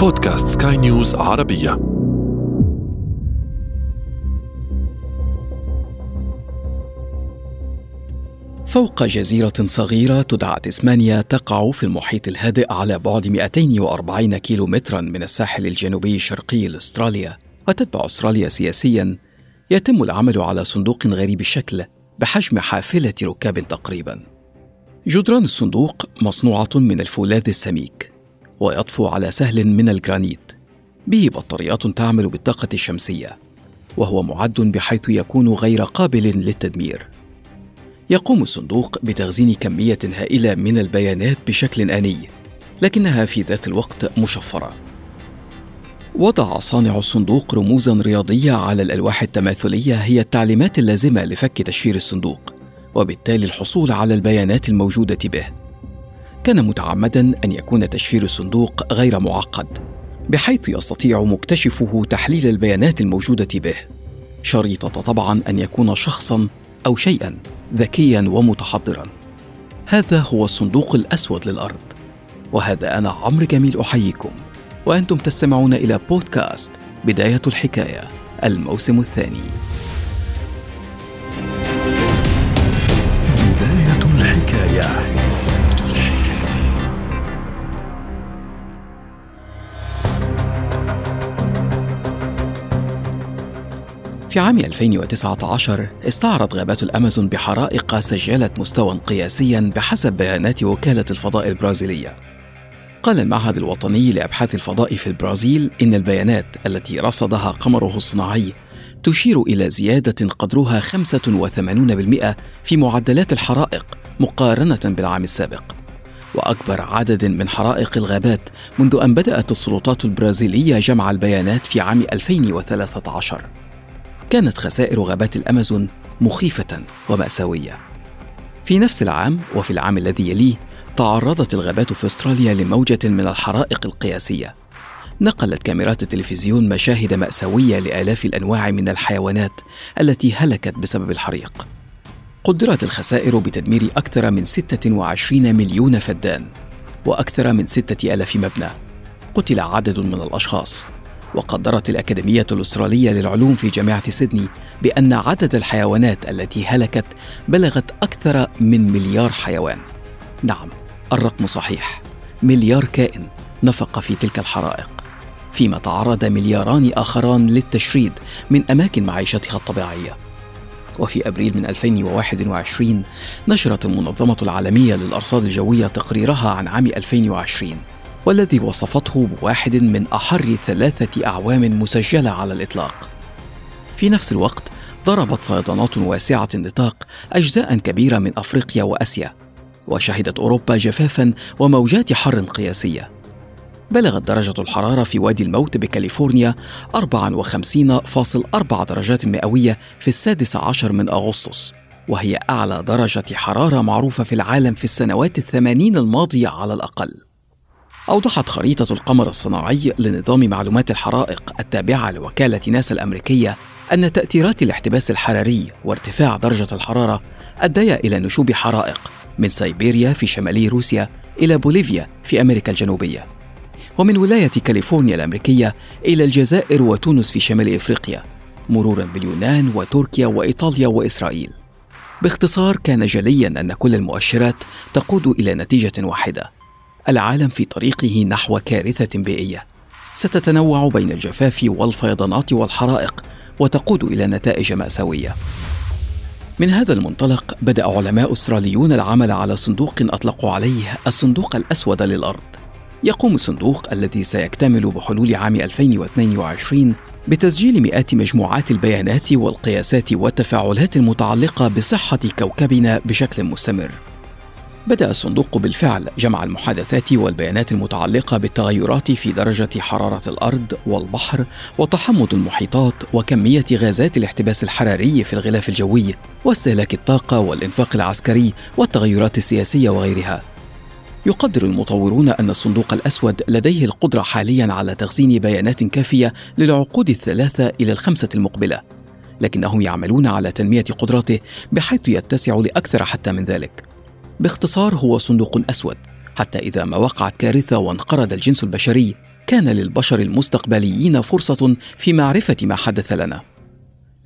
بودكاست سكاي نيوز عربية. فوق جزيرة صغيرة تدعى تسمانيا تقع في المحيط الهادئ على بعد 240 كيلو مترا من الساحل الجنوبي الشرقي لاستراليا وتتبع أستراليا سياسيا. يتم العمل على صندوق غريب الشكل بحجم حافلة ركاب تقريبا. جدران الصندوق مصنوعة من الفولاذ السميك. ويطفو على سهل من الجرانيت. به بطاريات تعمل بالطاقة الشمسية وهو معد بحيث يكون غير قابل للتدمير. يقوم الصندوق بتخزين كمية هائلة من البيانات بشكل آني لكنها في ذات الوقت مشفرة. وضع صانع الصندوق رموزا رياضية على الألواح التماثلية هي التعليمات اللازمة لفك تشفير الصندوق وبالتالي الحصول على البيانات الموجودة به. كان متعمدا أن يكون تشفير الصندوق غير معقد بحيث يستطيع مكتشفه تحليل البيانات الموجودة به. شريطة طبعا أن يكون شخصا أو شيئا ذكيا ومتحضرا. هذا هو الصندوق الأسود للأرض. وهذا أنا عمرو جميل أحييكم. وأنتم تستمعون إلى بودكاست بداية الحكاية الموسم الثاني. في عام 2019 استعرض غابات الأمازون بحرائق سجلت مستوى قياسيا بحسب بيانات وكالة الفضاء البرازيلية. قال المعهد الوطني لأبحاث الفضاء في البرازيل إن البيانات التي رصدها قمره الصناعي تشير إلى زيادة قدرها 85% في معدلات الحرائق مقارنة بالعام السابق. وأكبر عدد من حرائق الغابات منذ أن بدأت السلطات البرازيلية جمع البيانات في عام 2013 كانت خسائر غابات الأمازون مخيفة ومأساوية. في نفس العام وفي العام الذي يليه تعرضت الغابات في أستراليا لموجة من الحرائق القياسية. نقلت كاميرات التلفزيون مشاهد مأساوية لآلاف الأنواع من الحيوانات التي هلكت بسبب الحريق. قدرت الخسائر بتدمير أكثر من 26 مليون فدان وأكثر من ستة ألاف مبنى. قتل عدد من الأشخاص. وقدرت الأكاديمية الأسترالية للعلوم في جامعة سيدني بأن عدد الحيوانات التي هلكت بلغت أكثر من مليار حيوان. نعم، الرقم صحيح، مليار كائن نفق في تلك الحرائق. فيما تعرض ملياران آخران للتشريد من أماكن معيشتها الطبيعية. وفي أبريل من 2021 نشرت المنظمة العالمية للأرصاد الجوية تقريرها عن عام 2020 والذي وصفته بواحد من أحر ثلاثة أعوام مسجلة على الإطلاق. في نفس الوقت ضربت فيضانات واسعة النطاق أجزاء كبيرة من أفريقيا وآسيا، وشهدت أوروبا جفافا وموجات حر قياسية. بلغت درجة الحرارة في وادي الموت بكاليفورنيا 54.4 درجات مئوية في السادس عشر من أغسطس وهي أعلى درجة حرارة معروفة في العالم في السنوات الثمانين الماضية على الأقل أوضحت خريطة القمر الصناعي لنظام معلومات الحرائق التابعة لوكالة ناسا الأمريكية أن تأثيرات الاحتباس الحراري وارتفاع درجة الحرارة أديا إلى نشوب حرائق من سيبيريا في شمالي روسيا إلى بوليفيا في أمريكا الجنوبية. ومن ولاية كاليفورنيا الأمريكية إلى الجزائر وتونس في شمال إفريقيا مرورا باليونان وتركيا وإيطاليا وإسرائيل. باختصار كان جليا أن كل المؤشرات تقود إلى نتيجة واحدة العالم في طريقه نحو كارثة بيئية. ستتنوع بين الجفاف والفيضانات والحرائق وتقود إلى نتائج مأساوية. من هذا المنطلق بدأ علماء أستراليون العمل على صندوق أطلقوا عليه الصندوق الأسود للأرض. يقوم الصندوق الذي سيكتمل بحلول عام 2022 بتسجيل مئات مجموعات البيانات والقياسات والتفاعلات المتعلقة بصحة كوكبنا بشكل مستمر. بدأ الصندوق بالفعل جمع المحادثات والبيانات المتعلقة بالتغيرات في درجة حرارة الأرض والبحر وتحمض المحيطات وكمية غازات الاحتباس الحراري في الغلاف الجوي واستهلاك الطاقة والإنفاق العسكري والتغيرات السياسية وغيرها. يقدر المطورون أن الصندوق الأسود لديه القدرة حاليا على تخزين بيانات كافية للعقود الثلاثة إلى الخمسة المقبلة، لكنهم يعملون على تنمية قدراته بحيث يتسع لأكثر حتى من ذلك. باختصار هو صندوق أسود حتى إذا ما وقعت كارثة وانقرض الجنس البشري كان للبشر المستقبليين فرصة في معرفة ما حدث لنا.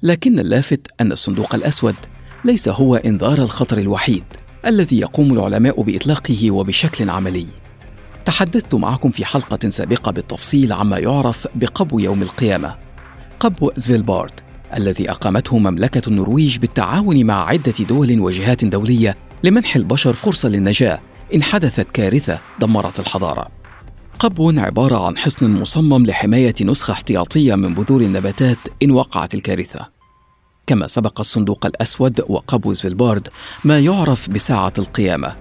لكن اللافت أن الصندوق الأسود ليس هو إنذار الخطر الوحيد الذي يقوم العلماء بإطلاقه وبشكل عملي. تحدثت معكم في حلقة سابقة بالتفصيل عما يعرف بقبو يوم القيامة. قبو سفيلبارد الذي أقامته مملكة النرويج بالتعاون مع عدة دول وجهات دولية لمنح البشر فرصة للنجاة إن حدثت كارثة دمرت الحضارة. قبو عبارة عن حصن مصمم لحماية نسخة احتياطية من بذور النباتات إن وقعت الكارثة. كما سبق الصندوق الأسود وقبو سفيلبارد ما يعرف بساعة القيامة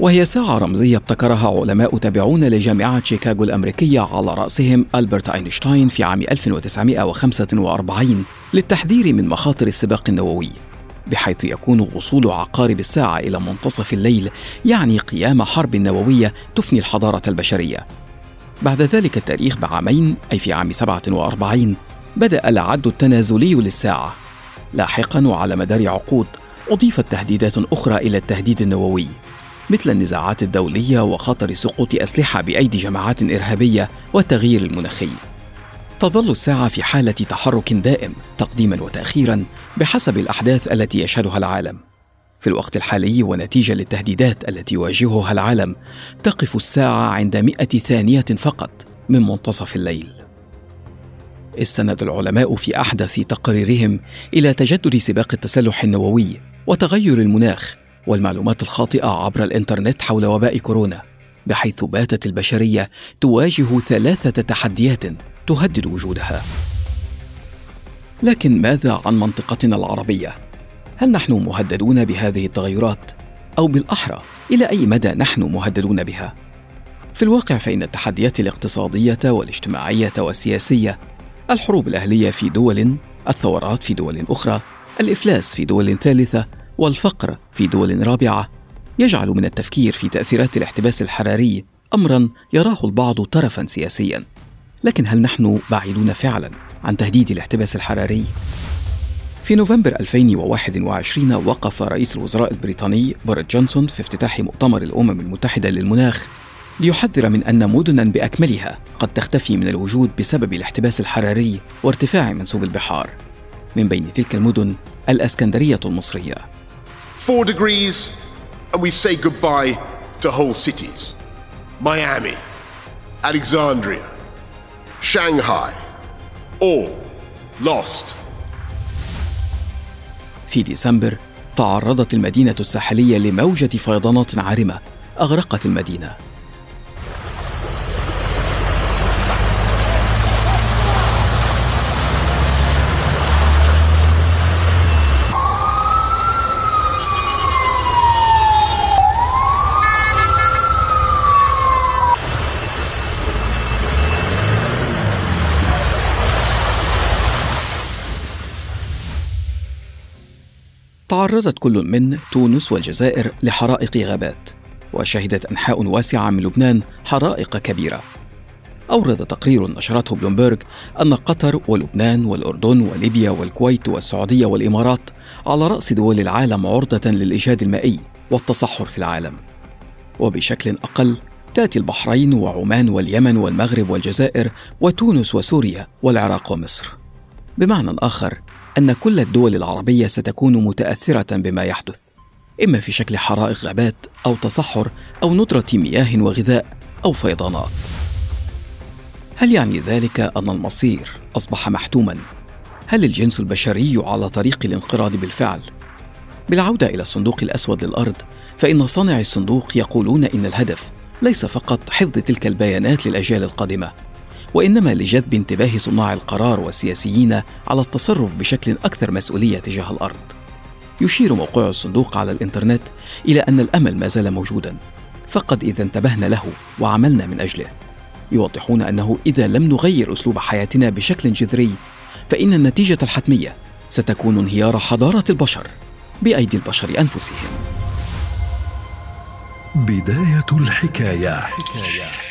وهي ساعة رمزية ابتكرها علماء تابعون لجامعة شيكاغو الأمريكية على رأسهم ألبرت أينشتاين في عام 1945 للتحذير من مخاطر السباق النووي بحيث يكون وصول عقارب الساعة إلى منتصف الليل يعني قيام حرب نووية تفني الحضارة البشرية بعد ذلك التاريخ بعامين أي في عام 47 بدأ العد التنازلي للساعة لاحقا وعلى مدار عقود أضيفت تهديدات أخرى إلى التهديد النووي مثل النزاعات الدولية وخطر سقوط أسلحة بأيدي جماعات إرهابية والتغيير المناخي. تظل الساعة في حالة تحرك دائم تقديما وتأخيرا بحسب الأحداث التي يشهدها العالم. في الوقت الحالي ونتيجة للتهديدات التي يواجهها العالم تقف الساعة عند مئة ثانية فقط من منتصف الليل. استند العلماء في أحدث تقاريرهم إلى تجدد سباق التسلح النووي وتغير المناخ والمعلومات الخاطئة عبر الإنترنت حول وباء كورونا بحيث باتت البشرية تواجه ثلاثة تحديات تهدد وجودها. لكن ماذا عن منطقتنا العربية؟ هل نحن مهددون بهذه التغيرات؟ أو بالأحرى إلى أي مدى نحن مهددون بها؟ في الواقع فإن التحديات الاقتصادية والاجتماعية والسياسية الحروب الأهلية في دول الثورات في دول أخرى الإفلاس في دول ثالثة والفقر في دول رابعة يجعل من التفكير في تأثيرات الاحتباس الحراري امرا يراه البعض ترفا سياسيا. لكن هل نحن بعيدون فعلا عن تهديد الاحتباس الحراري؟ في نوفمبر 2021 وقف رئيس الوزراء البريطاني بوريس جونسون في افتتاح مؤتمر الأمم المتحدة للمناخ ليحذر من أن مدنا بأكملها قد تختفي من الوجود بسبب الاحتباس الحراري وارتفاع منسوب البحار. من بين تلك المدن الإسكندرية المصرية. 4 degrees and we say goodbye to whole cities. Miami, Alexandria, Shanghai, all lost. في ديسمبر تعرضت المدينة الساحلية لموجة فيضانات عارمة أغرقت المدينة تعرضت كل من تونس والجزائر لحرائق غابات وشهدت أنحاء واسعة من لبنان حرائق كبيرة. أورد تقرير نشرته بلومبرج أن قطر ولبنان والأردن وليبيا والكويت والسعودية والإمارات على رأس دول العالم عرضة للإجهاد المائي والتصحر في العالم. وبشكل أقل تأتي البحرين وعمان واليمن والمغرب والجزائر وتونس وسوريا والعراق ومصر. بمعنى آخر أن كل الدول العربية ستكون متأثرة بما يحدث إما في شكل حرائق غابات أو تصحر أو ندرة مياه وغذاء أو فيضانات هل يعني ذلك أن المصير أصبح محتوما؟ هل الجنس البشري على طريق الانقراض بالفعل؟ بالعودة إلى الصندوق الأسود للأرض فإن صانعي الصندوق يقولون إن الهدف ليس فقط حفظ تلك البيانات للأجيال القادمة وإنما لجذب انتباه صناع القرار والسياسيين على التصرف بشكل أكثر مسؤولية تجاه الأرض. يشير موقع الصندوق على الإنترنت إلى أن الأمل ما زال موجودا فقد إذا انتبهنا له وعملنا من أجله. يوضحون أنه إذا لم نغير أسلوب حياتنا بشكل جذري فإن النتيجة الحتمية ستكون انهيار حضارة البشر بأيدي البشر أنفسهم. بداية الحكاية, حكاية.